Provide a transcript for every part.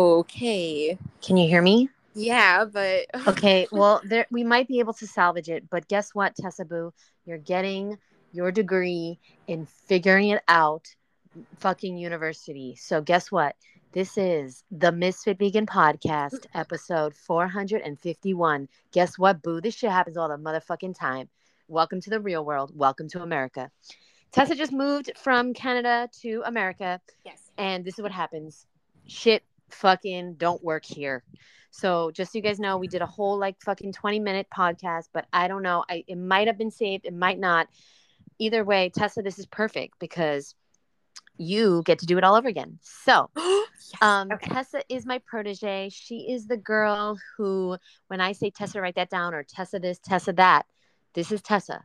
Oh, okay. Can you hear me? Yeah, but Okay, well, there we might be able to salvage it, but guess what, Tessa Boo? You're getting your degree in figuring it out fucking university. So guess what? This is the Misfit Vegan Podcast, episode 451. Guess what, Boo? This shit happens all the motherfucking time. Welcome to the real world. Welcome to America. Tessa just moved from Canada to America, yes. and this is what happens. Shit fucking don't work here. So just so you guys know, we did a whole like fucking 20 minute podcast, but I don't know. I it might have been saved, it might not. Either way, Tessa, this is perfect because you get to do it all over again. So yes. um, Okay. Tessa is my protege. She is the girl who, when I say Tessa, write that down, or Tessa this, Tessa that, this is Tessa.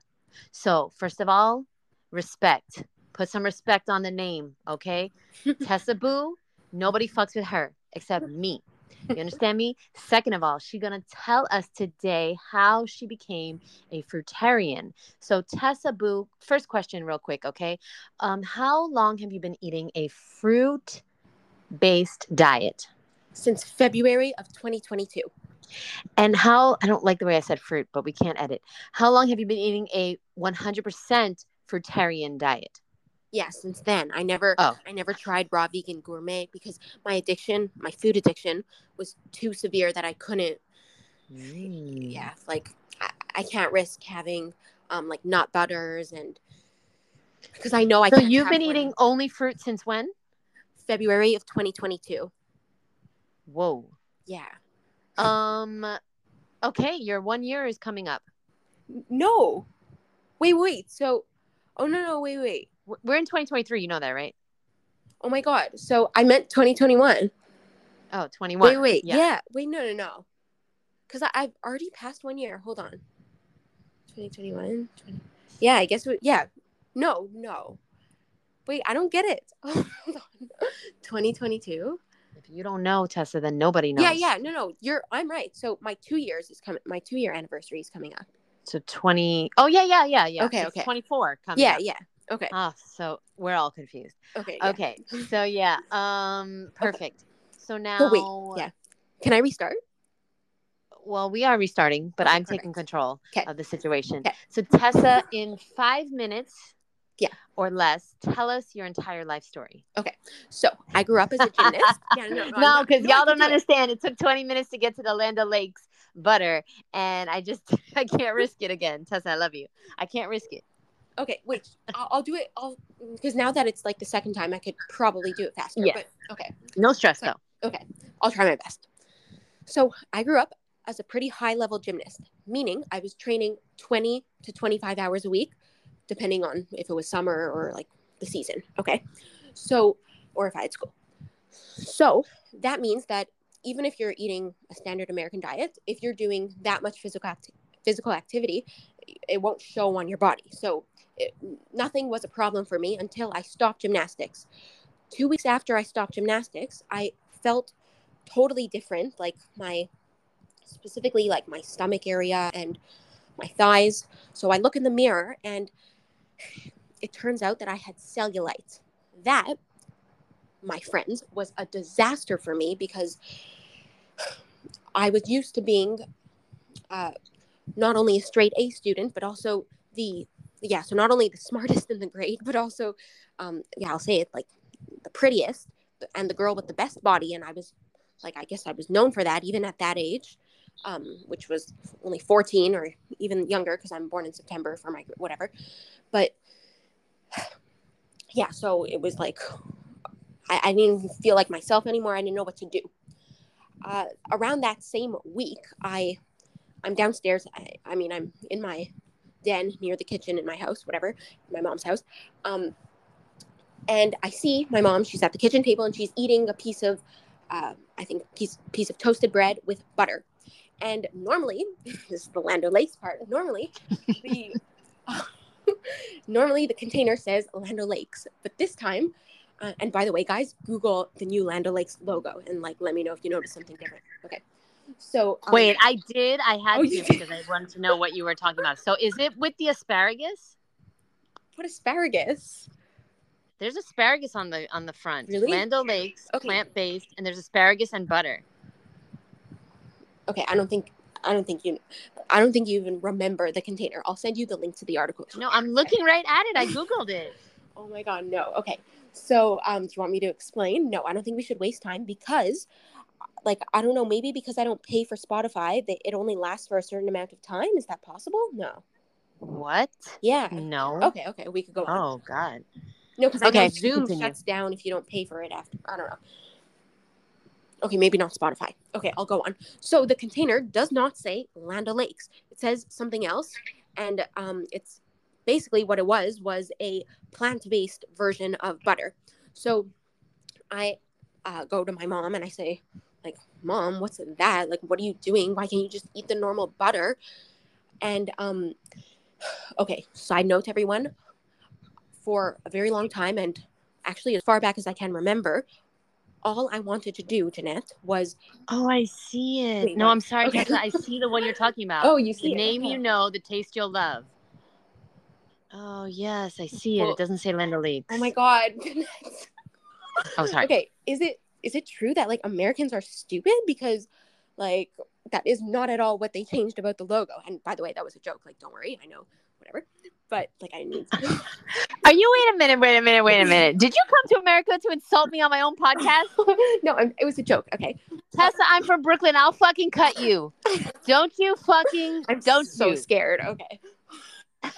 So, first of all, respect. Put some respect on the name, okay? Tessa Boo, nobody fucks with her except me. You understand me? Second of all, she's gonna tell us today how she became a fruitarian. So, Tessa Boo, first question, real quick, okay? Um, how long have you been eating a fruit based diet? Since February of 2022. And how, I don't like the way I said fruit, but we can't edit. How long have you been eating a 100% fruitarian diet? Yeah, since then I never Oh. I never tried raw vegan gourmet because my addiction, my food addiction was too severe that I couldn't yeah, like I, I can't risk having um like nut butters and because I know I So you've been one. eating only fruit since when? February of 2022. Whoa. Yeah. Um, okay, your one year is coming up. No. Wait, wait. So oh no no wait wait. We're in 2023, you know that, right? Oh my god. So I meant 2021. Oh, 21. Wait, wait. Yeah. Yeah. Wait, no, no, no. Because I've already passed one year. Hold on. 2021. 20... Yeah, I guess. We... Yeah. No, no. Wait, I don't get it. Hold on. 2022. If you don't know, Tessa, then nobody knows. Yeah, yeah. No, no. You're. I'm right. So my two years is coming. My two year anniversary is coming up. So 20. Oh, yeah, yeah, yeah, yeah. Okay, okay. 24 coming Yeah, up. yeah. Okay. Ah, so we're all confused. Okay. yeah. Okay. So yeah, um perfect. So now But wait, yeah. Can I restart? well, we are restarting, but Okay, I'm taking control control 'Kay. of the situation. 'Kay. So Tessa, in five minutes Yeah. or less, tell us your entire life story. Okay. So I grew up as a gymnast. yeah, no, I'm No, because no, y'all don't do it. understand. It took 20 minutes to get to the Land O'Lakes butter, and I just I can't risk it again. Tessa, I love you. I can't risk it. Okay, wait. I'll, I'll do it. I'll because now that it's like the second time, I could probably do it faster. Yes. But okay. No stress So- though. Okay, I'll try my best. So, I grew up as a pretty high level gymnast, meaning I was training 20 to 25 hours a week, depending on if it was summer or like the season. Okay. So, or if I had school. So, that means that even if you're eating a standard American diet, if you're doing that much physical, acti- physical activity, it won't show on your body. So, it, nothing was a problem for me until I stopped gymnastics. Two weeks after I stopped gymnastics, I felt totally different like my specifically like my stomach area and my thighs so i look in the mirror and it turns out that i had cellulite that my friends was a disaster for me because i was used to being uh, not only a straight a student but also the yeah so not only the smartest in the grade but also um, yeah i'll say it like the prettiest and the girl with the best body and i was like i guess i was known for that even at that age um, which was only 14 or even younger because i'm born in september for my whatever. But yeah so it was like I, I didn't feel like myself anymore. I didn't know what to do. Uh, around that same week i i'm downstairs. I, I mean i'm in my den near the kitchen in my house whatever my mom's house um, and I see my mom. She's at the kitchen table and she's eating a piece of, uh, I think, piece piece of toasted bread with butter. And normally, this is the Land O'Lakes part. Normally, the normally the container says Land O'Lakes, but this time, uh, and by the way, guys, Google the new Land O'Lakes logo and like let me know if you notice something different. Okay, so um, Wait, I did. I had Oh, to because I wanted to know what you were talking about. So is it with the asparagus? what asparagus? There's asparagus on the on the front. Really? Land O'Lakes, Okay. plant based, and there's asparagus and butter. Okay, I don't think I don't think you I don't think you even remember the container. I'll send you the link to the article. No, I'm looking right at it. I googled it. Oh my god, no. Okay. So, um, do you want me to explain? No, I don't think we should waste time because like I don't know, maybe because I don't pay for Spotify, that it only lasts for a certain amount of time. Is that possible? No. What? Yeah. No. Okay, okay, we could go on. Oh God. No, because I Okay, know Zoom continue. shuts down if you don't pay for it after. I don't know. Okay, maybe not Spotify. Okay, I'll go on. So the container does not say Land O'Lakes. It says something else, and um, it's basically what it was was a plant-based version of butter. So I uh, go to my mom and I say, like, Mom, what's that? Like, what are you doing? Why can't you just eat the normal butter? And um, okay, side note, everyone for a very long time and actually as far back as I can remember, all I wanted to do, Jeanette, was Oh, I see it. Wait, no, what? I'm sorry, Okay. I see the one you're talking about. oh, you the see it. name Okay. you know, the taste you'll love. Oh yes, I see it. Well- it doesn't say Land O'Lakes. Oh my god. Jeanette. Oh, sorry. Okay, is it is it true that like Americans are stupid because like that is not at all what they changed about the logo. And by the way, that was a joke. Like, don't worry, I know, whatever. But like, I didn't to. Are you? Wait a minute. Wait a minute. Wait a minute. Did you come to America to insult me on my own podcast? no, I'm, it was a joke. Okay, Tessa, I'm from Brooklyn. I'll fucking cut you. Don't you fucking I'm don't so you. scared. Okay, I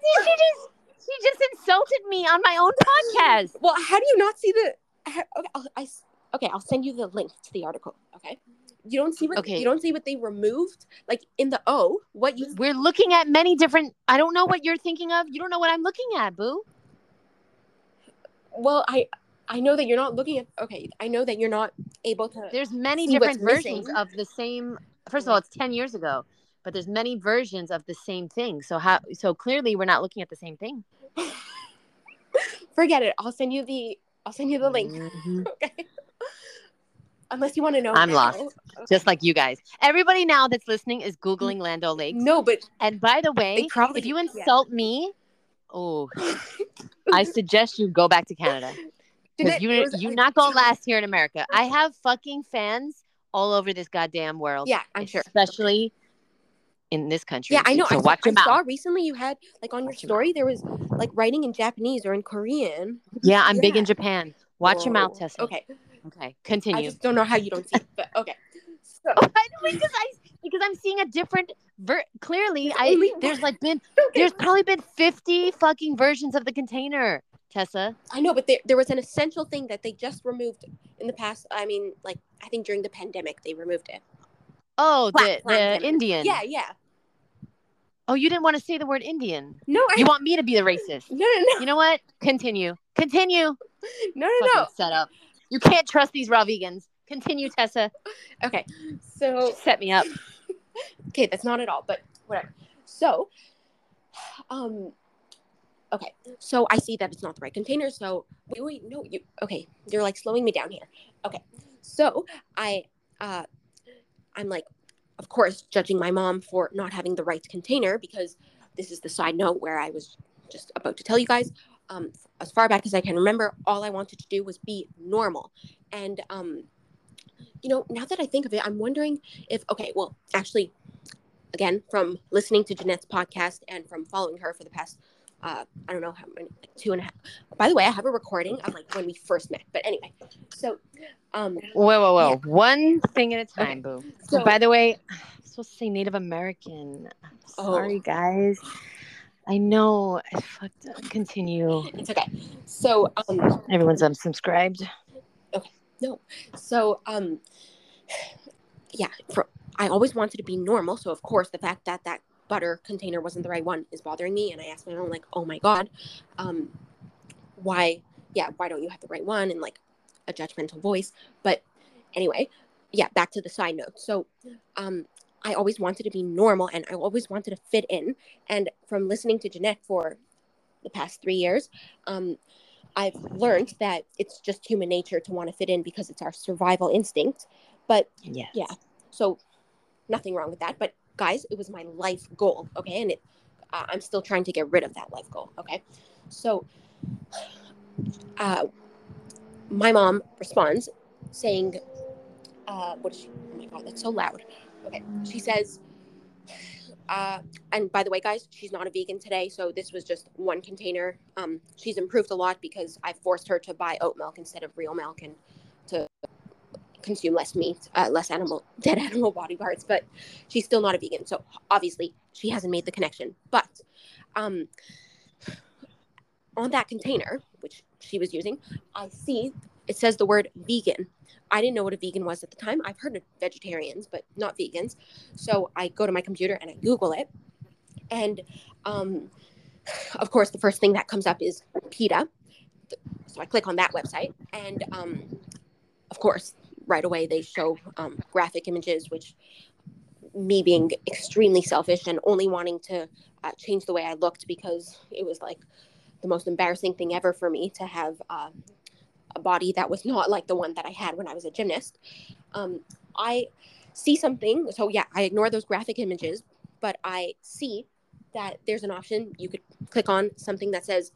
think she just she just insulted me on my own podcast. well, how do you not see the? how- Okay, I'll, I okay, I'll send you the link to the article. Okay, you don't see what Okay. you don't see what they removed, like in the O. What you We're looking at many different I don't know what you're thinking of. You don't know what I'm looking at, boo. well, I I know that you're not looking at. Okay, I know that you're not able to. There's many different versions missing. of the same First of all, it's 10 years ago, but there's many versions of the same thing. So how so clearly we're not looking at the same thing. Forget it. I'll send you the. I'll send you the link. Mhm. Okay. Unless you want to know. I'm now. lost. Okay. Just like you guys. Everybody now that's listening is Googling Land O'Lakes. No, but And by the way, probably- if you yeah. insult me, oh, I suggest you go back to Canada. Because you it was you a not gonna last here in America. I have fucking fans all over this goddamn world. Yeah, I'm sure. Especially in this country. Yeah, I know. So I, watch saw, your I saw recently you had like on your Watch your story there was like writing in Japanese or in Korean. Yeah, I'm big in Japan. Watch your mouth, Tessa. Okay, Okay. Continue. I just don't know how you don't see it, but okay. So I know, because I because I'm seeing a different ver- clearly I there's like been okay. there's probably been 50 fucking versions of the container, Tessa. I know, but there, there was an essential thing that they just removed in the past. I mean, like I think during the pandemic they removed it. Oh, the, the. Indian. Yeah, yeah. Oh, you didn't want to say the word Indian. No, I You want me to be the racist. no, no, no. You know what? Continue. Continue. no, no, no, Fucking no. set up. You can't trust these raw vegans. Continue, Tessa. Okay, so Set me up. okay, that's not at all, but whatever. So, um, okay, so I see that it's not the right container. So wait, wait, no, you okay? You're like slowing me down here. Okay, so I, uh, I'm like, of course, judging my mom for not having the right container because this is the side note where I was just about to tell you guys. Um, as far back as I can remember, all I wanted to do was be normal, and um, you know, now that I think of it, I'm wondering if okay, well, actually, again, from listening to Jeanette's podcast and from following her for the past, uh, I don't know how many, like two and a half. By the way, I have a recording of like when we first met. But anyway, so, um, Whoa, whoa, whoa. One thing at a time, boo. so By the way, I'm supposed to say Native American. I'm Oh. sorry, guys. I know. I fucked up. Continue. it's okay. So, um, Everyone's unsubscribed. Okay. No. So, um, yeah, for I always wanted to be normal. So, of course, the fact that that butter container wasn't the right one is bothering me. And I asked my mom, like, oh my god, um, why? Yeah, why don't you have the right one? And like a judgmental voice. But anyway, yeah, back to the side note. So, um, I always wanted to be normal and I always wanted to fit in. And from listening to Jeanette for the past three years, um, I've learned that it's just human nature to want to fit in because it's our survival instinct. But Yes. yeah, so nothing wrong with that. But guys, it was my life goal. Okay. And it, uh, I'm still trying to get rid of that life goal. Okay. So, uh, my mom responds saying, uh, "What is she? Oh my god, that's so loud." Okay, she says, uh, and by the way, guys, she's not a vegan today, so this was just one container. Um, she's improved a lot because I forced her to buy oat milk instead of real milk and consume less meat, uh, less animal, dead animal body parts. But she's still not a vegan, so obviously she hasn't made the connection. But um, on that container, which she was using, I see it says the word vegan. I didn't know what a vegan was at the time. I've heard of vegetarians, but not vegans. So I go to my computer and I Google it. And um, of course, the first thing that comes up is PETA. So I click on that website. And um, of course, right away, they show um, graphic images, which me being extremely selfish and only wanting to uh, change the way I looked because it was like the most embarrassing thing ever for me to have uh, a body that was not like the one that I had when I was a gymnast. Um, I see something. So, yeah, I ignore those graphic images, but I see that there's an option you could click on something that says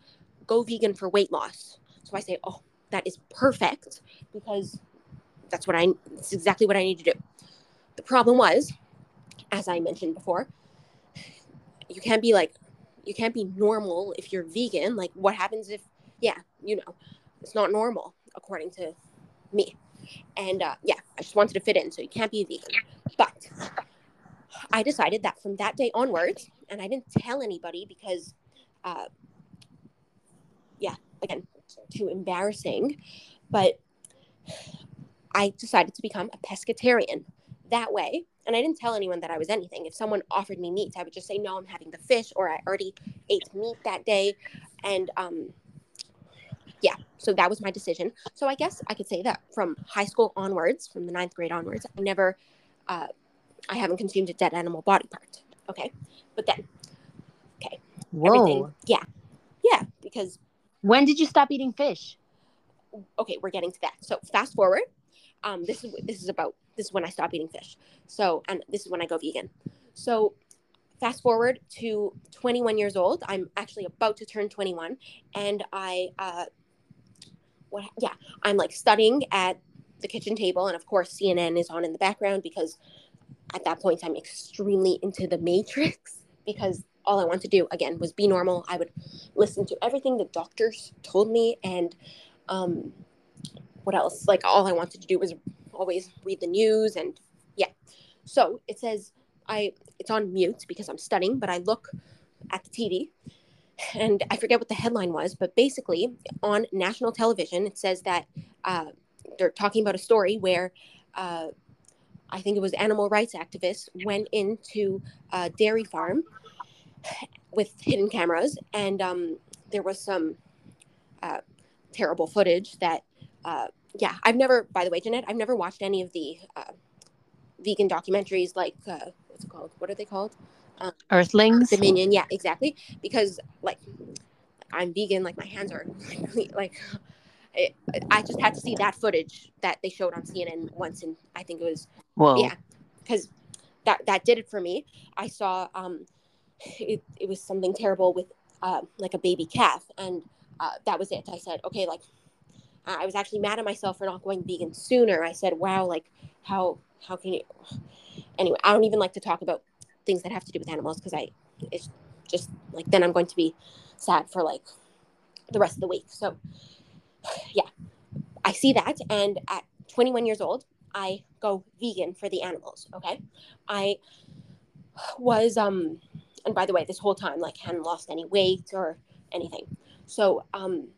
go vegan for weight loss. So I say, oh, that is perfect because that's what I, it's exactly what I need to do. The problem was, as I mentioned before, you can't be like, you can't be normal if you're vegan. Like, what happens if, yeah, you know, it's not normal according to me. And uh, yeah, I just wanted to fit in. So you can't be vegan. But I decided that from that day onwards, and I didn't tell anybody because, uh, yeah, again, too embarrassing. But I decided to become a pescatarian that way. And I didn't tell anyone that I was anything. If someone offered me meat, I would just say, no, I'm having the fish, or I already ate meat that day. And um, yeah, so that was my decision. So I guess I could say that from high school onwards, from the ninth grade onwards, I never, uh, I haven't consumed a dead animal body part. Okay, but then, okay, Whoa. everything, yeah, yeah, because When did you stop eating fish? okay, we're getting to that. So fast forward, um, this is this is about this is when I stop eating fish. So and this is when I go vegan. So fast forward to 21 years old. I'm actually about to turn 21, and I uh, what yeah i'm like studying at the kitchen table and of course cnn is on in the background because at that point i'm extremely into the matrix because all i want to do again was be normal i would listen to everything the doctors told me and um what else like all i wanted to do was always read the news and yeah. So it says i it's on mute because i'm studying but i look at the tv and I forget what the headline was, but basically on national television, it says that uh, they're talking about a story where uh, I think it was animal rights activists went into a dairy farm with hidden cameras, and um, there was some uh, terrible footage that, uh, yeah, I've never, by the way, Jeanette, I've never watched any of the uh, vegan documentaries like, uh, what's it called? What are they called? Um, Earthlings. Dominion, yeah, exactly. Because like I'm vegan, like my hands are like it, I just had to see that footage that they showed on CNN once, and I think it was Whoa. yeah, because that that did it for me. I saw um, it, it was something terrible with uh, like a baby calf, and uh, that was it. I said, okay, like I was actually mad at myself for not going vegan sooner. I said, wow, like how how can you? Anyway, I don't even like to talk about things that have to do with animals because I it's just like then I'm going to be sad for like the rest of the week. So yeah, I see that, and at 21 years old, I go vegan for the animals. Okay, I was um, and by the way, this whole time like hadn't lost any weight or anything. So um,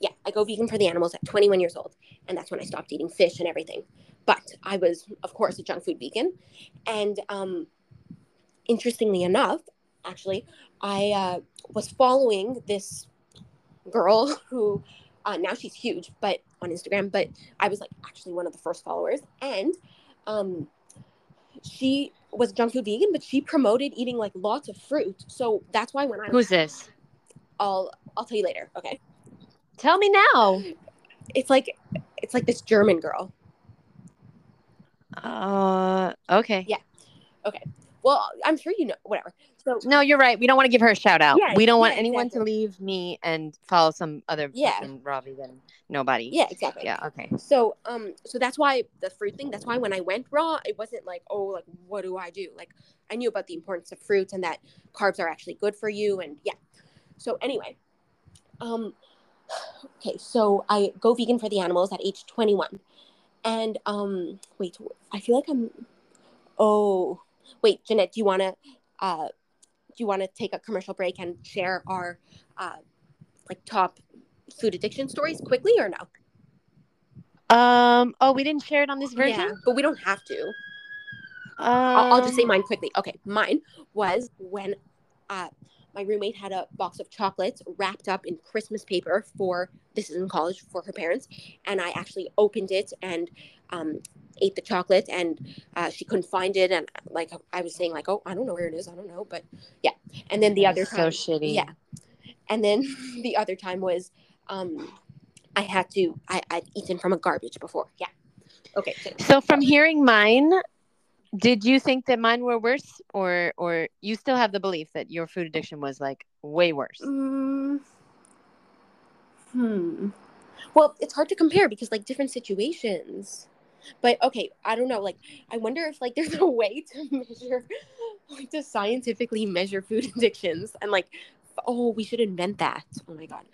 yeah, I go vegan for the animals at 21 years old, and that's when I stopped eating fish and everything. But I was, of course, a junk food vegan, and um, interestingly enough, actually, I uh, was following this girl who uh, now she's huge, but on Instagram. But I was like actually one of the first followers, and um, she was junk food vegan, but she promoted eating like lots of fruit. So that's why when I Who's this? I'll I'll tell you later. Okay, Tell me now. it's like it's like this German girl. Uh, okay. Yeah. Okay. Well, I'm sure you know. Whatever. So No, you're right. We don't want to give her a shout out. Yeah, we don't want anyone exactly. to leave me and follow some other Yeah. fucking raw vegan nobody. yeah, exactly. Yeah. Okay. So um, so that's why the fruit thing. That's why when I went raw, it wasn't like oh like what do I do? Like I knew about the importance of fruits and that carbs are actually good for you and yeah. So anyway, um, okay, so I go vegan for the animals at age 21, and um, wait, I feel like I'm. Oh, wait, Jeanette, do you want to, uh, do you want to take a commercial break and share our, uh, like top food addiction stories quickly or no? Um. Oh, we didn't share it on this Yeah, version. but we don't have to. Um, I'll, I'll just say mine quickly. Okay, mine was when uh, my roommate had a box of chocolates wrapped up in Christmas paper for this is in college for her parents, and I actually opened it and um, ate the chocolate, and uh, she couldn't find it, and like I was saying, like, oh, I don't know where it is, I don't know, but yeah. And then the That other is so time, shitty. yeah, and then the other time was um, I had to I I'd eaten from a garbage before, yeah. Okay, so So from hearing mine, did you think that mine were worse, or or you still have the belief that your food addiction was like way worse? Mm, hmm. Well, it's hard to compare because like different situations. But okay, I don't know. Like, I wonder if like there's a way to measure, like, to scientifically measure food addictions and like, oh, we should invent that. Oh my god.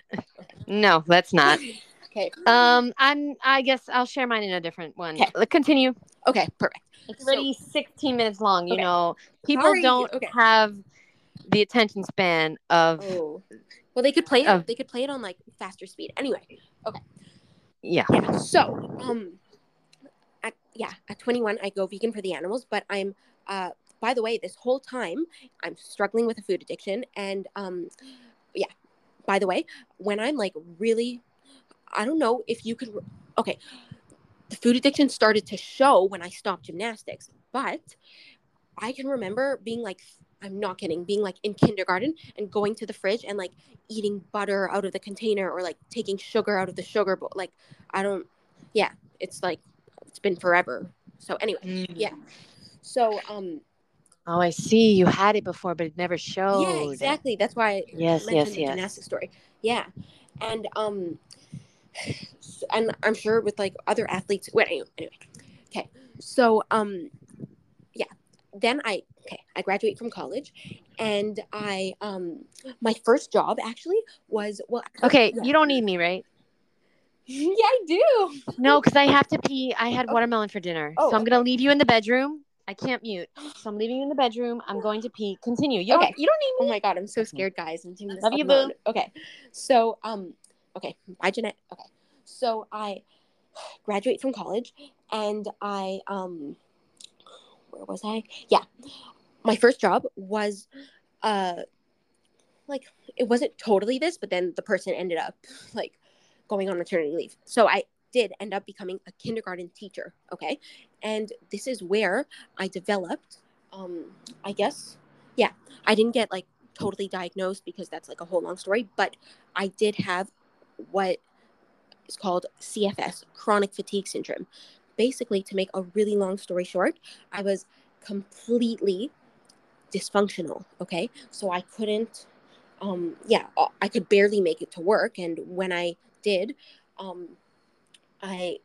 No, let's not. Okay. Um, I'm. I guess I'll share mine in a different one. Okay. Let- Continue. Okay. Perfect. It's So- already 16 minutes long. You Okay. know, people Sorry, don't okay. have the attention span of. Oh. Well, they could play it. Oh. They could play it on like faster speed. Anyway. Okay. Yeah. yeah so um at yeah at 21 i go vegan for the animals but i'm uh by the way this whole time i'm struggling with a food addiction and um yeah by the way when i'm like really i don't know if you could okay the food addiction started to show when i stopped gymnastics but i can remember being like i'm not kidding being like in kindergarten and going to the fridge and like eating butter out of the container or like taking sugar out of the sugar bowl like I don't. Yeah, it's like it's been forever. So anyway, yeah. So um, Oh, I see. You had it before, but it never showed. yeah, exactly. That's why I Yes, mentioned yes, the yes. gymnastic story. Yeah, and um, s- and I'm sure with like other athletes. Wait, anyway, anyway. Okay, so um, yeah. Then I okay, I graduate from college, and I um, my first job actually was well. Okay, yeah. you don't need me, right? yeah, I do. No, because I have to pee. I had watermelon for dinner, Oh, so I'm gonna leave you in the bedroom. I can't mute, so I'm leaving you in the bedroom. I'm going to pee. Continue. You Okay. don't. You don't need me. Oh my god, I'm so scared, guys. I'm doing this Love you, boo. Okay, so um, okay, bye, Jeanette. Okay, so I graduate from college, and I um, where was I? Yeah, my first job was uh, like it wasn't totally this, but then the person ended up like going on maternity leave, so I did end up becoming a kindergarten teacher. Okay, and this is where I developed um, I guess yeah, I didn't get like totally diagnosed because that's like a whole long story, but I did have what is called CFS, chronic fatigue syndrome. Basically, to make a really long story short, I was completely dysfunctional. Okay. So I couldn't, um, yeah, I could barely make it to work. And when I did, um, I,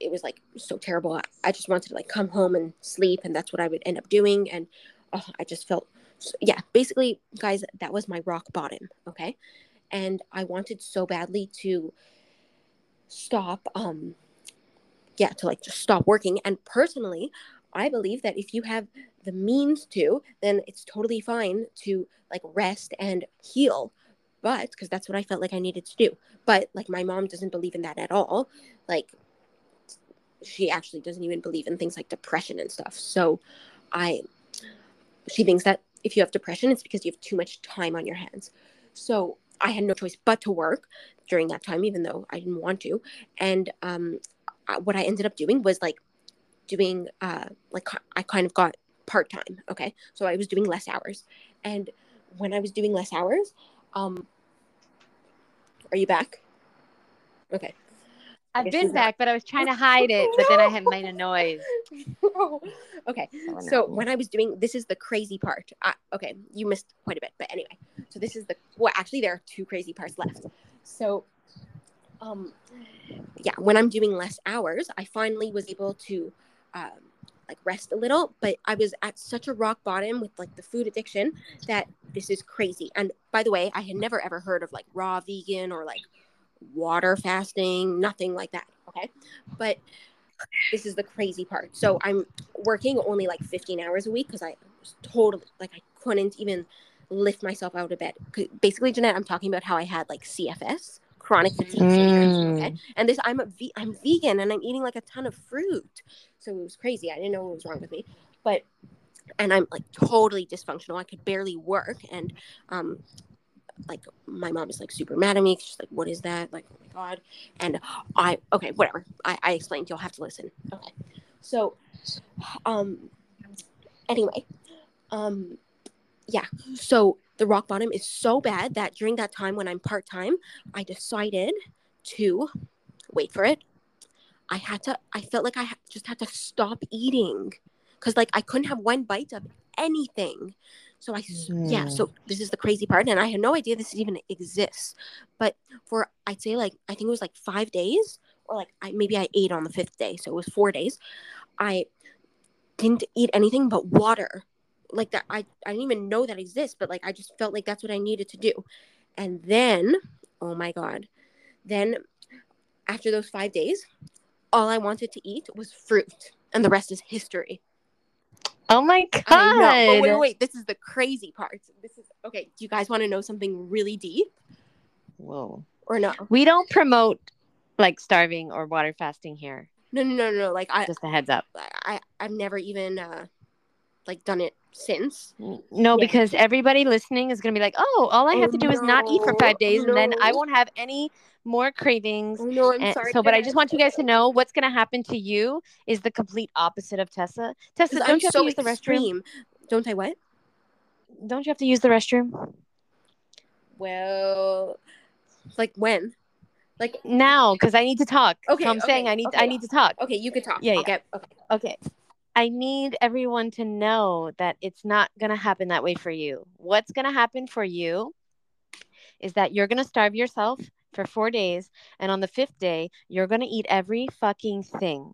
it was like so terrible. I, I just wanted to like come home and sleep, and that's what I would end up doing. And oh, I just felt, so, yeah, basically, guys, that was my rock bottom. Okay. And I wanted so badly to stop, um, yeah, to like just stop working. And personally, I believe that if you have the means to, then it's totally fine to like rest and heal. But because that's what I felt like I needed to do. But like my mom doesn't believe in that at all. Like she actually doesn't even believe in things like depression and stuff. So I she thinks that if you have depression, it's because you have too much time on your hands. So I had no choice but to work during that time, even though I didn't want to. And um, I- what I ended up doing was like doing uh, like I kind of got part time. Okay, so I was doing less hours, and when I was doing less hours, um, are you back? Okay. I've been back, but I was trying to hide it, but then I had made a noise. okay. Oh, So when I was doing this is the crazy part. I, okay, you missed quite a bit, but anyway. So this is the well, actually there are two crazy parts left. So, um, yeah, when I'm doing less hours, I finally was able to, um, like rest a little. But I was at such a rock bottom with like the food addiction that this is crazy. And by the way, I had never ever heard of like raw vegan or like water fasting, nothing like that. Okay, but this is the crazy part. So I'm working only like 15 hours a week because I was totally like I couldn't even lift myself out of bed. Basically, Jeanette, I'm talking about how I had like CFS, chronic fatigue syndrome. Mm. Okay, and this I'm a ve- I'm vegan and I'm eating like a ton of fruit, so it was crazy. I didn't know what was wrong with me, but and I'm like totally dysfunctional. I could barely work, and um, like my mom is like super mad at me. She's like, "What is that?" Like, oh my god. And I okay, whatever. I I explained. You'll have to listen. Okay, so um, anyway, um, yeah. So the rock bottom is so bad that during that time when I'm part time, I decided to wait for it. I had to. I felt like I just had to stop eating because like I couldn't have one bite of anything. So I s- yeah. So mm. this is the crazy part, and I had no idea this even exists. But for I'd say like I think it was like five days, or like I maybe I ate on the fifth day, so it was four days. I didn't eat anything but water like that I, I didn't even know that exists but like i just felt like that's what i needed to do and then oh my god then after those five days all i wanted to eat was fruit and the rest is history Oh my god! I know. But wait, wait, this is the crazy part. This is okay. Do you guys want to know something really deep Whoa. or no? We don't promote like starving or water fasting here. No, no, no, no. Like I, Just a heads up. I, I've never even uh, like done it since. No, Yeah. because everybody listening is gonna be like, "Oh, all I have Oh, to do is not eat for five no, days, and then I oh, won't have any more cravings." Oh no, I'm And sorry. so, but I just want you guys to know what's gonna happen to you is the complete opposite of Tessa. Tessa, don't I'm you have so to use the restroom? Don't I what? Don't you have to use the restroom Well, like when? Like now? Because I need to talk. Okay, so I'm saying I need okay. I need to talk. okay, you could talk. Yeah, yeah. get okay. Okay. I need everyone to know that it's not going to happen that way for you. What's going to happen for you is that you're going to starve yourself for four days. And on the fifth day, you're going to eat every fucking thing.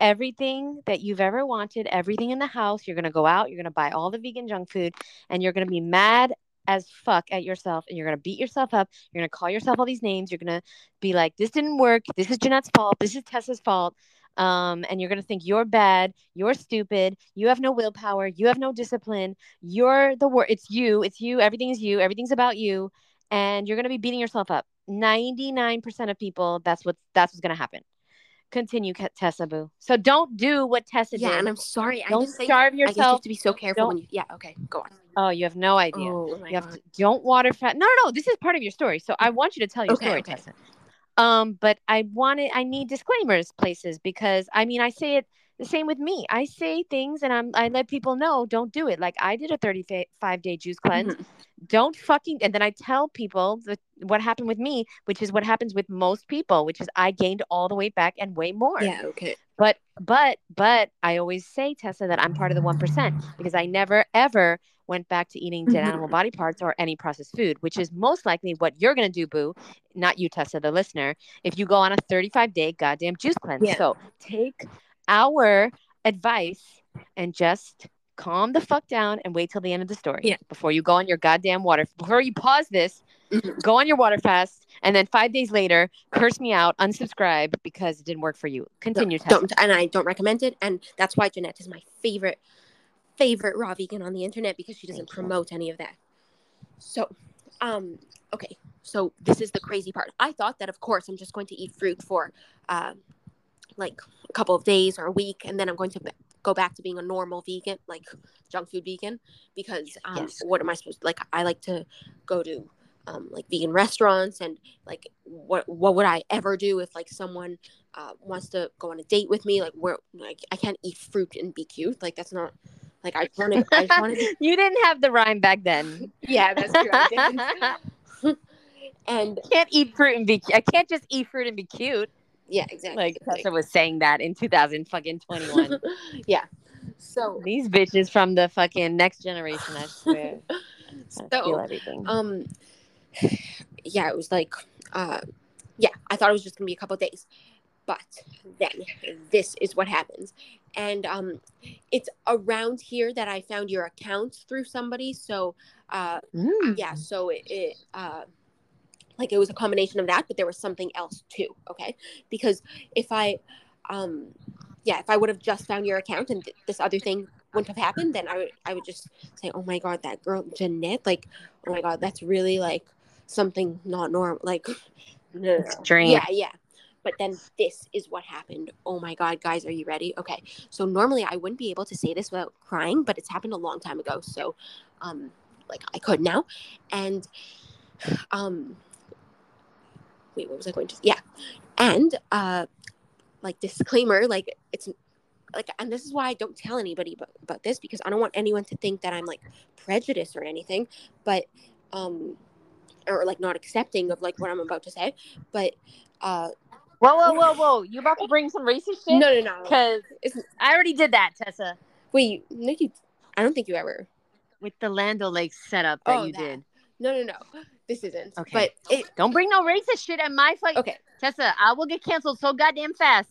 Everything that you've ever wanted, everything in the house. You're going to go out, you're going to buy all the vegan junk food, and you're going to be mad as fuck at yourself. And you're going to beat yourself up. You're going to call yourself all these names. You're going to be like, this didn't work. This is Jeanette's fault. This is Tessa's fault um, and you're going to think you're bad, you're stupid, you have no willpower, you have no discipline, you're the worst. It's you, it's you, everything is you, everything's about you, and you're going to be beating yourself up. 99% of people, that's what that's what's going to happen. Continue, Tessa Boo. So don't do what Tessa Yeah, did. and I'm sorry. I don't just think starve I guess you have yourself. to be so careful Don't- when you. Yeah. Okay. Go on. Oh, you have no idea. Oh you have god. to, don't water fat. No, no, no. This is part of your story. So I want you to tell your Okay, story, okay. Tessa. Um, but I wanted, I need disclaimers places because I mean, I say it the same with me. I say things and I'm, I let people know don't do it. Like I did a 35 day juice cleanse. Mhm. Don't fucking, and then I tell people that what happened with me, which is what happens with most people, which is I gained all the weight back and way more. Yeah. Okay. But but but I always say Tessa that I'm part of the one percent because I never ever went back to eating dead Mhm. animal body parts or any processed food, which is most likely what you're gonna do, Boo. Not you, Tessa, the listener. If you go on a 35 day goddamn juice cleanse, Yeah. so take our advice and just calm the fuck down and wait till the end of the story Yeah. before you go on your goddamn water. Before you pause this, Mhm. go on your water fast, and then five days later, curse me out, unsubscribe because it didn't work for you. Continue, Tessa. Don't and I don't recommend it, and that's why Jeanette is my favorite favorite raw vegan on the internet because she doesn't Thank you. promote any of that. So, um, okay. So this is the crazy part. I thought that of course I'm just going to eat fruit for, uh, like a couple of days or a week, and then I'm going to be- go back to being a normal vegan, like junk food vegan, because um, Yes. what am I supposed to, like? I like to go to um, like vegan restaurants and like what what would I ever do if like someone uh, wants to go on a date with me like where like I can't eat fruit and be cute like that's not like I want to I just want to you didn't have the rhyme back then. yeah that's true and can't eat fruit and be. I can't just eat fruit and be cute. yeah, exactly. Like Tessa was saying that in 2000 fucking 21. yeah. So These bitches from the fucking next generation, I swear. I feel so everything. um yeah, it was like uh yeah, I thought it was just gonna be a couple days. But then this is what happens. And um it's around here that I found your account through somebody. So uh Mm. yeah so it, it uh like it was a combination of that but there was something else too okay because if i um yeah if i would have just found your account and th- this other thing wouldn't have happened then i would i would just say oh my god that girl jeanette like oh my god that's really like something not normal like no, no, no. Extreme. yeah yeah but then this is what happened. Oh my god guys are you ready? Okay so normally i wouldn't be able to say this without crying but it's happened a long time ago so um like i could now. And um wait what was i going to yeah and uh like disclaimer like it's like and this is why i don't tell anybody about, about this because i don't want anyone to think that i'm like prejudiced or anything but um or like not accepting of like what i'm about to say but uh Whoa, whoa, whoa, whoa. You about to bring some racist shit? no no no Because it's, I already did that, Tessa. wait no you i don't think you ever With the Land O'Lake setup that Oh, you that. did. no no no this isn't Okay. but it Don't bring no racist shit at my fight. okay Tessa, I will get canceled so goddamn fast.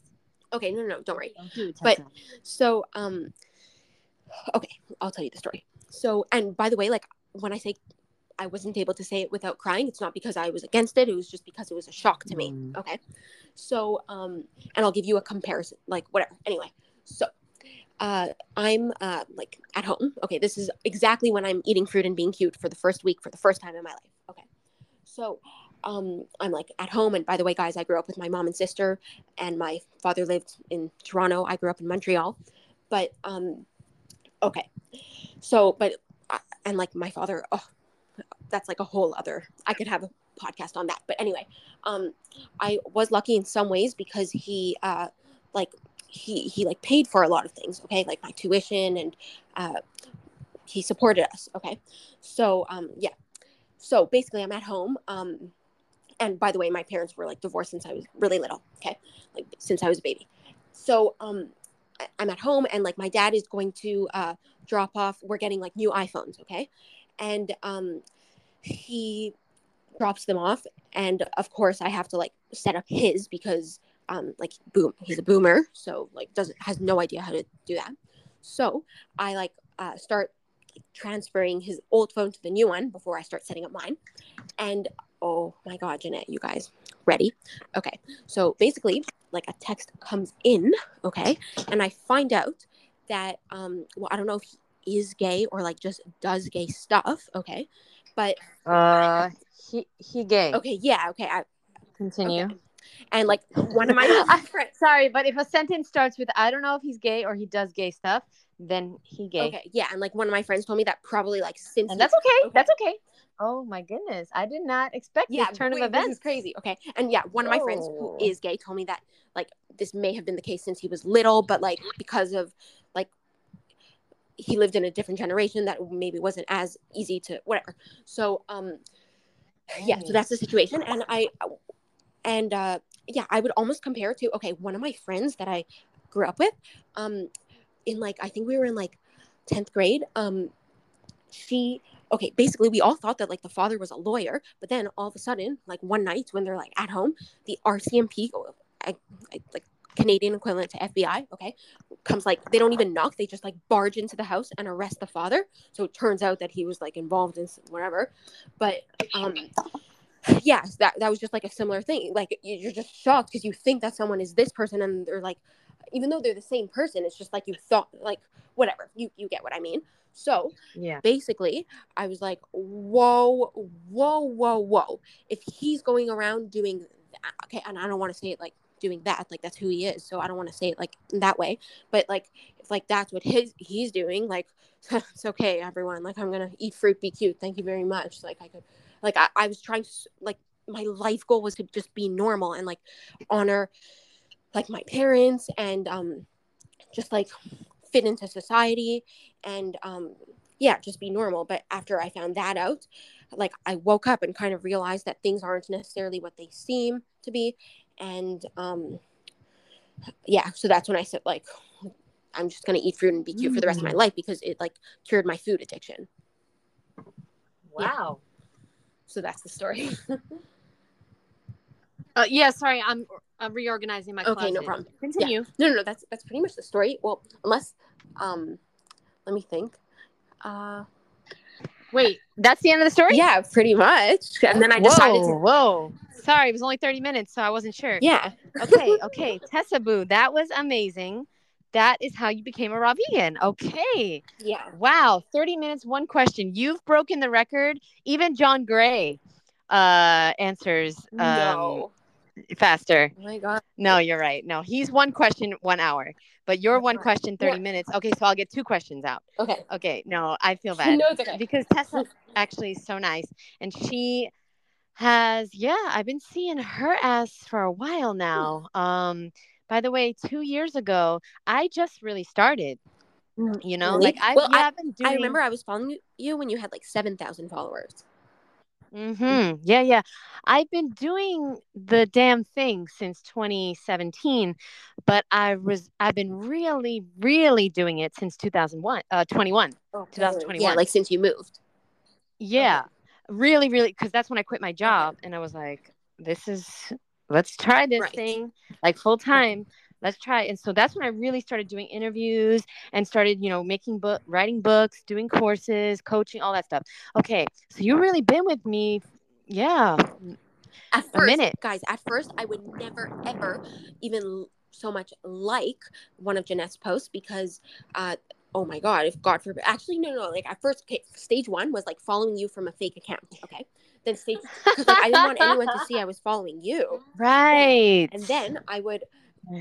okay no no no don't worry Don't do it, But- So, um, okay, I'll tell you the story. So, and by the way, like when I say I wasn't able to say it without crying, it's not because I was against it. It was just because it was a shock to me. Mm. Okay. So, um, and I'll give you a comparison, like whatever. Anyway, so, uh, I'm uh, like at home. Okay, this is exactly when I'm eating fruit and being cute for the first week for the first time in my life. Okay, so um, I'm like at home. And by the way, guys, I grew up with my mom and sister, and my father lived in Toronto. I grew up in Montreal, but um, okay. So, but uh, and like my father, oh, that's like a whole other. I could have a podcast on that. But anyway, um, I was lucky in some ways because he, uh, like he he like paid for a lot of things. Okay, like my tuition and uh, he supported us. Okay, so um, yeah. So basically, I'm at home. Um, and by the way, my parents were like divorced since I was really little. Okay, like since I was a baby. So um, I'm at home, and like my dad is going to uh, drop off. We're getting like new iPhones. Okay, and um, he drops them off, and of course I have to like set up his because um, like boom, he's a boomer, so like doesn't has no idea how to do that. So I like uh, start transferring his old phone to the new one before I start setting up mine. And oh my God, Jeanette, you guys ready? Okay. So basically, like a text comes in, okay, and I find out that um, well, I don't know if he is gay or like just does gay stuff, okay, but Uh, he he gay. okay, yeah, okay, I Continue. okay. And like one of my friends, Sorry, but if a sentence starts with "I don't know if he's gay or he does gay stuff," then he gay, okay, yeah, and like one of my friends told me that probably like since and that's okay. Okay. That's okay. Oh my goodness, I did not expect yeah, this turn wait, of This events. is crazy. Okay, and yeah, one of my friends who is gay told me that like this may have been the case since he was little, but like because of like he lived in a different generation that maybe wasn't as easy to whatever. So um, yeah, so that's the situation, and I and uh, yeah, I would almost compare it to okay, one of my friends that I grew up with, um, in like I think we were in like tenth grade, um, she okay basically we all thought that like the father was a lawyer but then all of a sudden like one night when they're like at home the rcmp I, I, like canadian equivalent to fbi okay comes like they don't even knock they just like barge into the house and arrest the father. So it turns out that he was like involved in whatever. But um yeah that, that was just like a similar thing. Like you- you're just shocked because you think that someone is this person and they're like even though they're the same person it's just like you thought like whatever you you get what i mean. So Yeah. basically i was like whoa whoa whoa whoa. If he's going around doing that, okay and i don't want to say it like doing that like that's who he is so i don't want to say it like that way but like if like that's what his he's doing like it's okay everyone like i'm gonna eat fruit be cute thank you very much like i could like i, I was trying to like my life goal was to just be normal and like honor like my parents and um just like fit into society and um yeah just be normal but after i found that out like i woke up and kind of realized that things aren't necessarily what they seem to be and um, yeah, so that's when I said like, I'm just gonna eat fruit and be cute for the rest of my Mm. life because it like cured my food addiction. Wow. So that's the story. Uh, yeah, sorry, I'm I'm reorganizing my Okay, no problem. Continue. no, no, no, that's that's pretty much the story. Well, unless, um, let me think. Uh, Wait, that's the end of the story? yeah, pretty much. And then I decided whoa, to. whoa. Sorry, it was only 30 minutes, so I wasn't sure. Yeah. Okay, okay. Tessa Boo, that was amazing. That is how you became a raw vegan. Okay. Yeah. Wow. 30 minutes, one question. You've broken the record. Even John Gray uh answers um no. Faster. Oh my god. No, you're right. No, he's one question, one hour. But your one question, 30 Yeah. minutes. Okay, so I'll get two questions out. Okay. Okay, no, I feel bad. no, it's okay. because Tessa actually is so nice, and she has yeah, I've been seeing her ass for a while now. Um, by the way, two years ago, I just really started. You know, Really? like I Well, yeah, I've been doing. I remember I was following you when you had like seven thousand followers. Hmm Yeah, yeah. I've been doing the damn thing since 2017, but I was I've been really, really doing it since 2001, uh, 21. Oh, 2021. Yeah, like since you moved. Yeah, really, really, because that's when I quit my job, and I was like, "This is let's try this Right. thing like full time. Let's try." it." And so that's when I really started doing interviews and started, you know, making book, writing books, doing courses, coaching, all that stuff. Okay, so you really been with me, yeah, At A minute. guys. At first, I would never ever even so much like one of Jeanette's posts because, uh, oh my god, if God forbid, actually no, no, like at first, okay, stage one was like following you from a fake account. Okay, then stage because like I didn't want anyone to see I was following you, right. and then I would.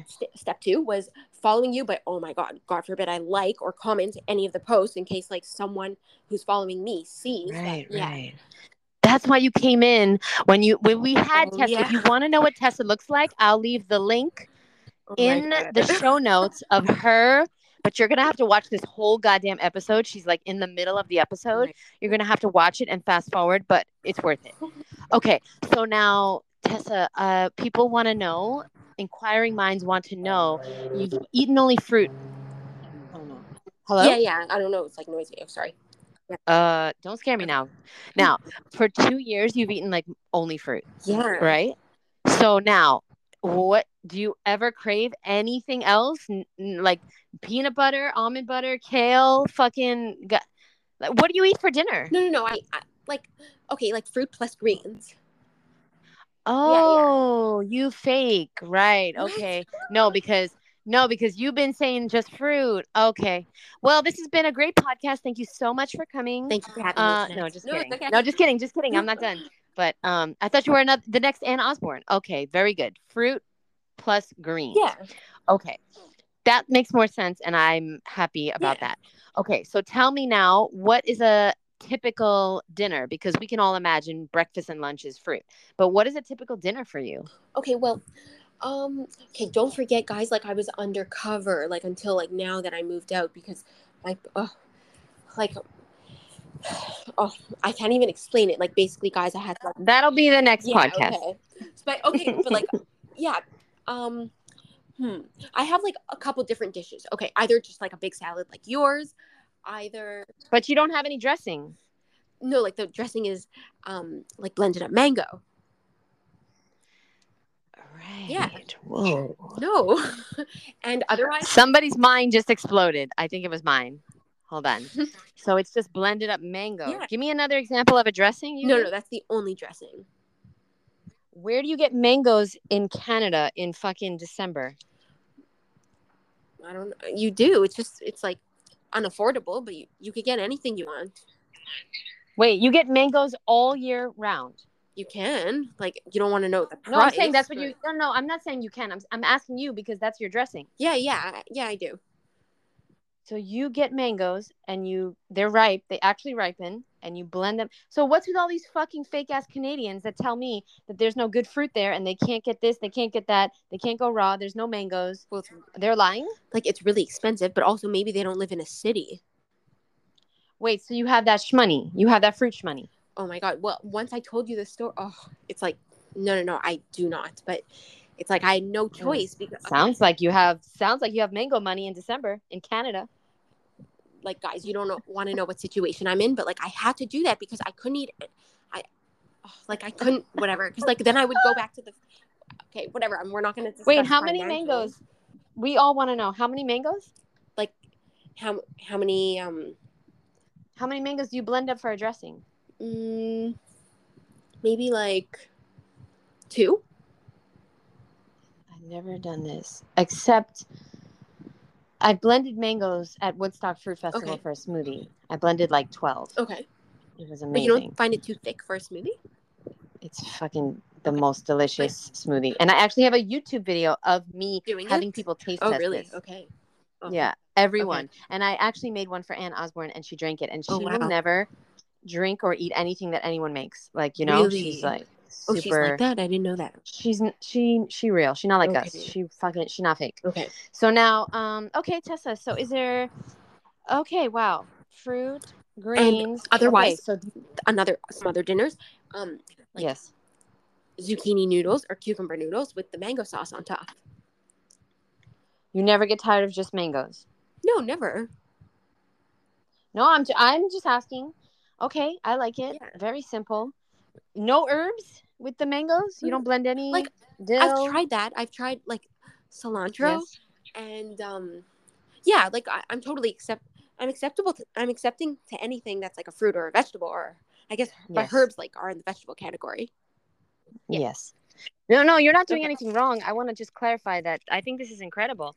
St- step two was following you, but oh my god, God forbid I like or comment any of the posts in case like someone who's following me sees Right, that. Yeah, right. That's why you came in when you when we had Oh, Tessa. If you want to know what Tessa looks like, I'll leave the link Oh in the show notes of her. But you're gonna have to watch this whole goddamn episode. She's like in the middle of the episode. my- You're gonna have to watch it and fast forward, but it's worth it. Okay, so now Tessa, uh, people want to know. Inquiring minds want to know. You've eaten only fruit. Oh no. Hello. Yeah, yeah. I don't know. It's like noisy. Oh, sorry. Uh, don't scare me now. Now, for two years, you've eaten like only fruit, Yeah. right? So now, what do you ever crave anything else? N- n- like peanut butter, almond butter, kale, fucking. Gu- like, what do you eat for dinner? No, no, no. I, I like okay, like fruit plus greens. Oh, you fake, right? Okay, no, because no, because you've been saying just fruit. Okay, well, this has been a great podcast. Thank you so much for coming. Thank you for having Uh, me. no, just No, kidding. okay. No, just kidding. Just kidding. I'm not done. But um, I thought you were another, the next Anne Osborne. Okay, very good. Fruit plus green. Yeah. Okay, that makes more sense, and I'm happy about Yeah. that. Okay, so tell me now, what is a typical dinner? Because we can all imagine breakfast and lunch is fruit, but what is a typical dinner for you? Okay, well, um, okay, don't forget, guys, like I was undercover, like until like now that I moved out because like oh like oh I can't even explain it. Like basically, guys, I had like That'll be the next yeah, podcast. okay. But okay, but like yeah. Um hmm. I have like a couple different dishes. Okay, either just like a big salad like yours, either But you don't have any dressing. no, like the dressing is um like blended up mango. Right. Yeah. Whoa. No. and otherwise Somebody's mind just exploded. I think it was mine. Hold on. so it's just blended up mango. Yeah. Give me another example of a dressing. You No, do? no, that's the only dressing. Where do you get mangoes in Canada in fucking December? I don't know. You do. It's just it's like unaffordable, but you, you could get anything you want. Wait, you get mangoes all year round. You can. Like you don't want to know the price. No, I'm saying that's what you. No, no, I'm not saying you can. I'm, I'm asking you because that's your dressing. Yeah, yeah, yeah. I do. So you get mangoes and you they're ripe, they actually ripen and you blend them. So what's with all these fucking fake ass Canadians that tell me that there's no good fruit there and they can't get this, they can't get that, they can't go raw, there's no mangoes. Well, They're lying? like it's really expensive, but also maybe they don't live in a city. Wait, so you have that shmoney. You have that fruit shmoney. Oh my god. Well, once I told you the story, oh, it's like no, no, no. I do not. But It's like I had no choice because Sounds like you have sounds like you have mango money in December in Canada. like guys, you don't want to know what situation I'm in, but like I had to do that because I couldn't eat it. I oh, like I couldn't whatever because like then I would go back to the okay whatever. I'm, we're not gonna Wait, how many mangoes? We all want to know how many mangoes? Like how how many um How many mangoes do you blend up for a dressing? mm, maybe like two. Never done this except I blended mangoes at Woodstock Fruit Festival Okay. for a smoothie. I blended like 12. Okay, It was but amazing. you don't find it too thick for a smoothie. It's fucking the most delicious smoothie. And I actually have a YouTube video of me Doing it? having people taste Oh test really? this. Okay. Oh. Yeah, everyone. And I actually made one for Anne Osborne and she drank it and oh, she Oh, will never drink or eat anything that anyone makes. Like, you know, Really? she's like Oh, super she's like that. I didn't know that. she's she she real. She not like us. She fucking she not fake. Okay. So now, um, okay, Tessa. So is there? Okay, wow, fruit, greens. otherwise- okay, so Another some other dinners. Um, like- yes, zucchini noodles or cucumber noodles with the mango sauce on top. you never get tired of just mangoes. No, never. No, I'm j- I'm just asking. Okay, I like it. Yeah. Very simple. No herbs with the mangoes. You don't blend any Like, dill. I've tried that. I've tried like cilantro Yes. and um, yeah, like I, I'm totally accept. I'm acceptable. To, I'm accepting to anything that's like a fruit or a vegetable, or I guess but Yes. herbs like are in the vegetable category. Yeah. Yes. No, no, you're not doing Okay. anything wrong. I want to just clarify that I think this is incredible.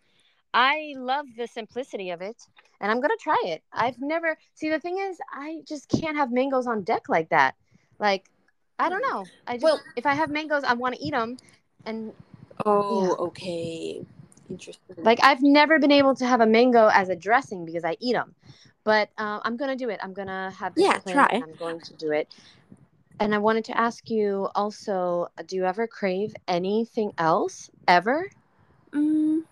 I love the simplicity of it, and I'm gonna try it. I've never see the thing is I just can't have mangoes on deck like that. Like I don't know. I just Well- if I have mangoes, I want to eat them, and Oh, Yeah. okay, interesting. like I've never been able to have a mango as a dressing because I eat them. But uh, I'm gonna do it. I'm gonna have Yeah, try. I'm going to do it. And I wanted to ask you also: Do you ever crave anything else ever? Mm.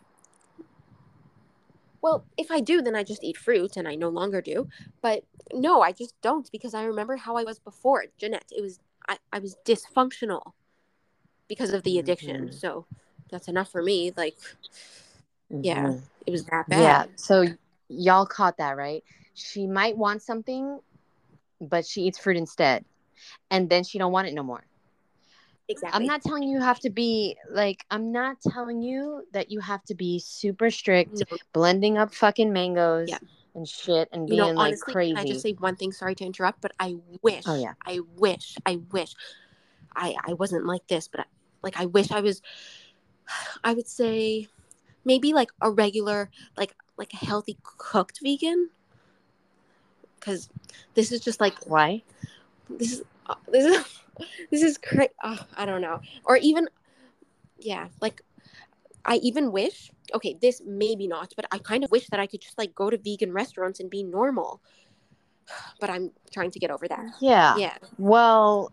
Well, if I do, then I just eat fruit, and I no longer do. But no, I just don't because I remember how I was before, Jeanette. It was I, I was dysfunctional because of the addiction. Mhm. So that's enough for me. Like Yeah. Mhm. it was that bad. Yeah. So y'all caught that, right? She might want something, but she eats fruit instead. And then she don't want it no more. Exactly. I'm not telling you you have to be like I'm not telling you that you have to be super strict, No. blending up fucking mangoes Yeah. And shit and being know, like crazy. can I just say one thing? Sorry to interrupt, but I wish. Oh, yeah. I wish. I wish. I I wasn't like this, but I, like I wish I was. I would say, maybe like a regular, like like a healthy cooked vegan. Because this is just like Why? this is uh, this is this is cra- uh, I don't know, or even yeah, like I even wish. Okay, this maybe not, but I kind of wish that I could just like go to vegan restaurants and be normal. But I'm trying to get over that. Yeah. Yeah, Well,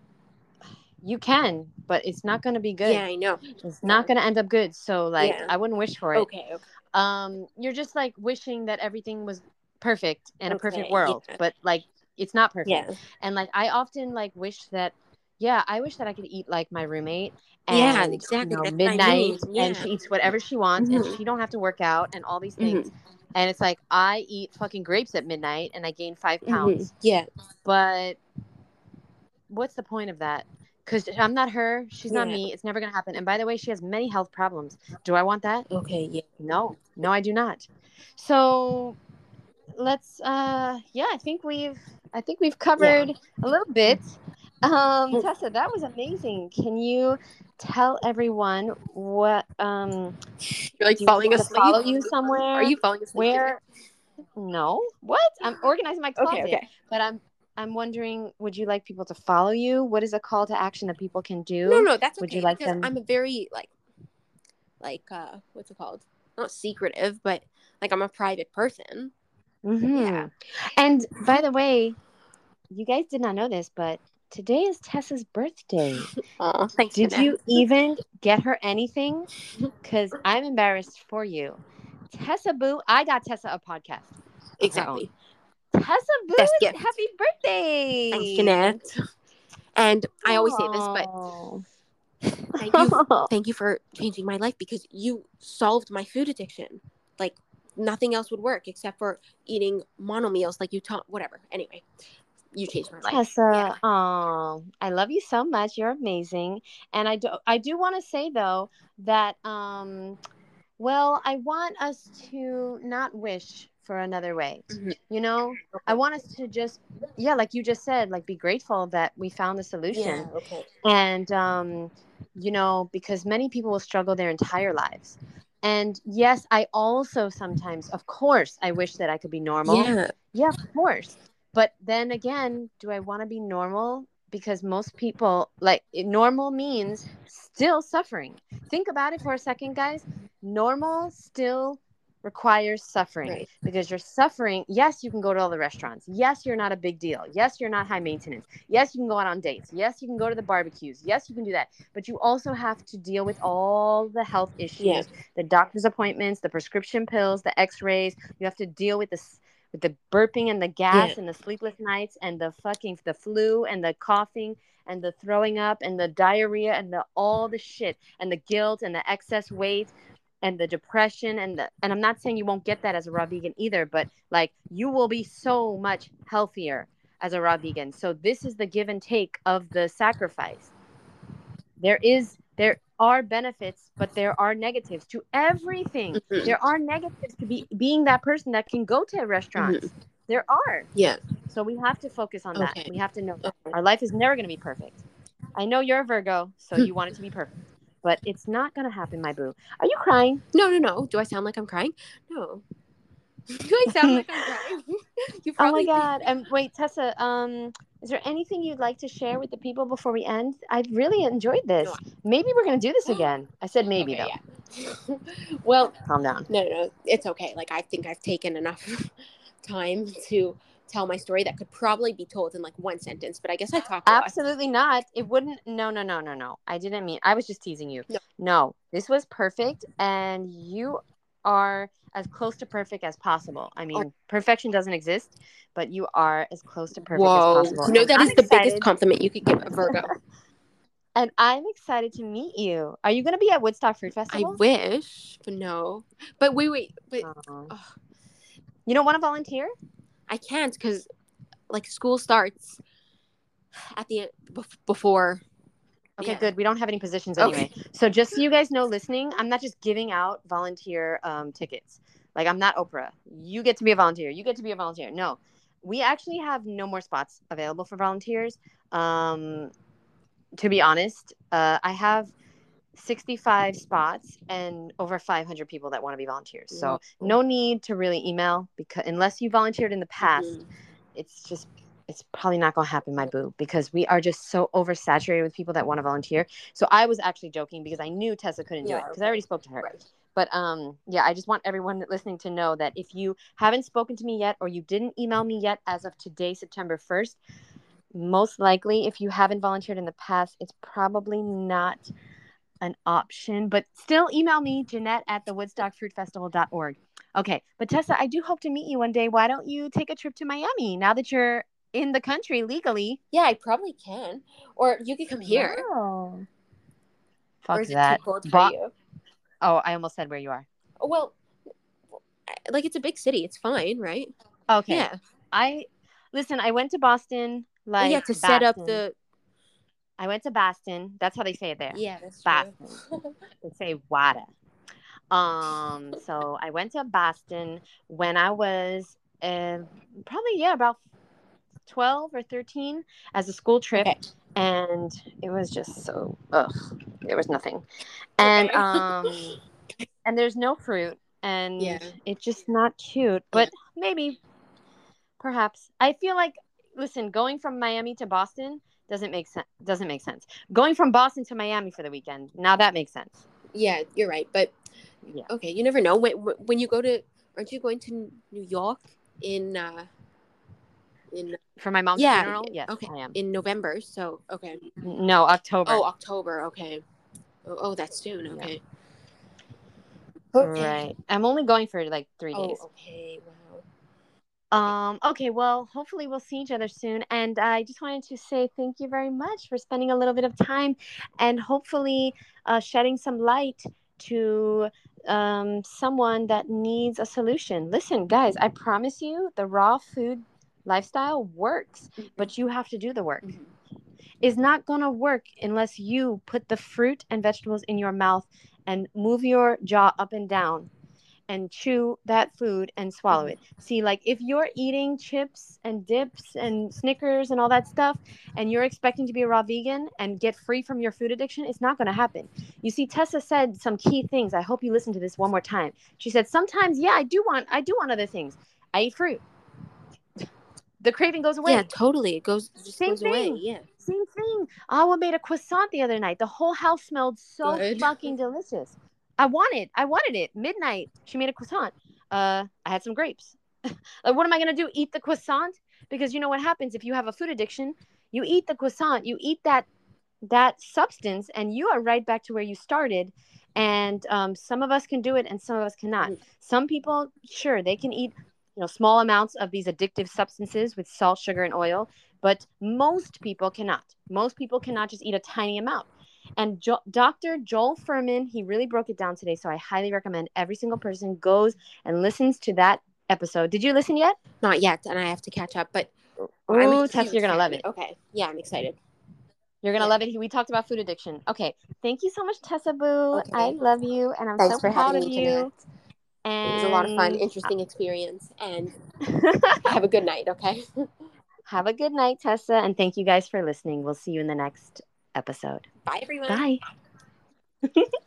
you can, but it's not going to be good. yeah, I know. It's not going to end up good. So like Yeah. I wouldn't wish for it. Okay, okay. um you're just like wishing that everything was perfect in a perfect world yeah. but like it's not perfect Yeah, and like i often like wish that yeah i wish that i could eat like my roommate and Yeah, you exactly, know, that's I midnight mean, and she eats whatever she wants and Mhm. she don't have to work out and all these things Mm-hmm. and it's like i eat fucking grapes at midnight and i gain 5 Mhm. pounds Yeah, but what's the point of that because i'm not her she's not me it's never gonna happen and by the way she has many health problems do i want that okay, yeah. no, no, I do not. So let's uh yeah, I think we've I think we've covered a little bit. Um. Tessa, that was amazing. Can you tell everyone what um You're like falling asleep. follow you somewhere? Are you falling asleep? where No. What? I'm organizing my closet. Okay, okay. But I'm I'm wondering, would you like people to follow you? What is a call to action that people can do? No, no, that's okay. Would you like them- I'm a very like, like uh, what's it called? Not secretive, but like I'm a private person. Mhm. Yeah. And by the way, you guys did not know this, but today is Tessa's birthday. Oh, thanks. Did you even get her anything? Because I'm embarrassed for you. Tessa Boo, I got Tessa a podcast. Exactly. Tessa Boo, happy birthday. Thanks, Jeanette. And I always say this, but thank you thank you for changing my life because you solved my food addiction like nothing else would work except for eating mono meals like you taught whatever anyway you changed my life Tessa, Yeah. oh, I love you so much. You're amazing. And I do I do want to say though that um well, I want us to not wish for another way. Mhm. You know, I want us to just yeah, like you just said, like be grateful that we found the solution. yeah okay and um, you know because many people will struggle their entire lives and yes i also sometimes of course i wish that i could be normal yeah yeah of course but then again do i want to be normal because most people like normal means still suffering think about it for a second guys normal still requires suffering right because you're suffering. Yes, you can go to all the restaurants. Yes, you're not a big deal. Yes, you're not high maintenance. Yes, you can go out on dates. Yes, you can go to the barbecues. Yes, you can do that. But you also have to deal with all the health issues, Yeah. the doctor's appointments, the prescription pills, the x-rays. You have to deal with this with the burping and the gas Yeah. and the sleepless nights and the fucking the flu and the coughing and the throwing up and the diarrhea and the all the shit and the guilt and the excess weight and the depression and the and I'm not saying you won't get that as a raw vegan either, but like you will be so much healthier as a raw vegan. So this is the give and take of the sacrifice. There is there are benefits, but there are negatives to everything. Mhm. There are negatives to be being that person that can go to restaurants. There are. yeah So we have to focus on that. We have to know that. Okay. Our life is never going to be perfect. I know you're a Virgo, so you want it to be perfect. But it's not going to happen, my boo. Are you crying? no no no do i sound like i'm crying no do i sound like i'm crying you Oh my god. Um wait, Tessa, um is there anything you'd like to share with the people before we end? I really enjoyed this. Maybe we're going to do this again. I said maybe Okay, though. yeah. well Calm down. no no no it's okay like i think i've taken enough time to tell my story that could probably be told in like one sentence but i guess i talked. Absolutely not. It wouldn't. No, no, no, no, no. I didn't mean. I was just teasing you. No. No, this was perfect, and you are as close to perfect as possible. I mean, oh. perfection doesn't exist, but you are as close to perfect Whoa, as possible. you know And that I'm is the biggest compliment you could give a Virgo. And I'm excited to meet you. Are you going to be at Woodstock Fruit Festival? I wish, but no. But wait, wait, but Oh. ugh, You don't want to volunteer? I can't because like school starts at the end before. Okay, Yeah. good. We don't have any positions Okay. anyway. So just so you guys know, listening, I'm not just giving out volunteer um, tickets. Like I'm not Oprah. You get to be a volunteer. You get to be a volunteer. No, we actually have no more spots available for volunteers. Um, to be honest, uh, I have 65 spots and over 500 people that want to be volunteers. So no need to really email because unless you volunteered in the past, Mhm. it's just it's probably not going to happen my boo because we are just so oversaturated with people that want to volunteer. So i was actually joking because i knew tessa couldn't do it because i already spoke to her. Right. but um yeah i just want everyone listening to know that if you haven't spoken to me yet or you didn't email me yet as of today september 1st most likely if you haven't volunteered in the past it's probably not an option but still email me jeanette at the woodstockfruitfestival.org okay but tessa i do hope to meet you one day. Why don't you take a trip to miami now that you're in the country legally Yeah, I probably can. Or you could come here. Or Fuck that. too cold for Bo- you? Oh, I almost said where you are. Oh, well, like it's a big city. It's fine, right? Okay. Yeah. I listen. I went to Boston. Like yeah, to set up the. I went to Boston. That's how they say it there. Yeah, that's Boston. true. They say WADA. Um. So I went to Boston when I was uh, probably yeah about twelve or thirteen as a school trip. Okay. and it was just so ugh there was nothing and Okay. um and there's no fruit and Yeah. it's just not cute but maybe perhaps i feel like listen going from miami to boston doesn't make sense doesn't make sense going from boston to miami for the weekend now that makes sense Yeah, you're right. But yeah okay, you never know. When when you go to, aren't you going to New York in uh in for my mom's yeah funeral yes okay i am in November? So okay. no october Oh, October. Okay. Oh, oh that's soon. Yeah. Okay. right i'm only going for like three Oh, days okay. Wow. Um, okay, well, hopefully we'll see each other soon. And I just wanted to say thank you very much for spending a little bit of time and hopefully uh, shedding some light to um, someone that needs a solution. Listen, guys, I promise you the raw food lifestyle works, Mm-hmm. but you have to do the work. Mhm. It's not going to work unless you put the fruit and vegetables in your mouth and move your jaw up and down and chew that food and swallow Mhm. it. See, like if you're eating chips and dips and Snickers and all that stuff, and you're expecting to be a raw vegan and get free from your food addiction, it's not going to happen. You see, Tessa said some key things. I hope you listen to this one more time. She said, "Sometimes, yeah, I do want, I do want other things. I eat fruit. The craving goes away. Yeah, totally. It goes just Same goes away. thing. Yeah. Same thing. Awa made a croissant the other night. The whole house smelled so Good. fucking delicious. I wanted, I wanted it. Midnight, she made a croissant. Uh, I had some grapes. like, what am I gonna do? Eat the croissant? Because you know what happens if you have a food addiction? You eat the croissant, you eat that that substance, and you are right back to where you started. And um, some of us can do it, and some of us cannot. Mm. Some people, sure, they can eat, you know, small amounts of these addictive substances with salt, sugar, and oil but most people cannot. Most people cannot just eat a tiny amount. And jo- Dr. Joel Fuhrman, he really broke it down today. So I highly recommend every single person goes and listens to that episode. Did you listen yet? Not yet, and I have to catch up, but Ooh, a Tessa, you're gonna love it. Okay. Yeah, I'm excited. You're gonna Yeah. love it. We talked about food addiction. Okay, thank you so much, Tessa Boo. Okay. I love you, and I'm Thanks so for proud having of me you. Connect. It was a lot of fun, interesting experience, and have a good night. Okay. Have a good night, Tessa, and thank you guys for listening. We'll see you in the next episode. Bye, everyone. Bye.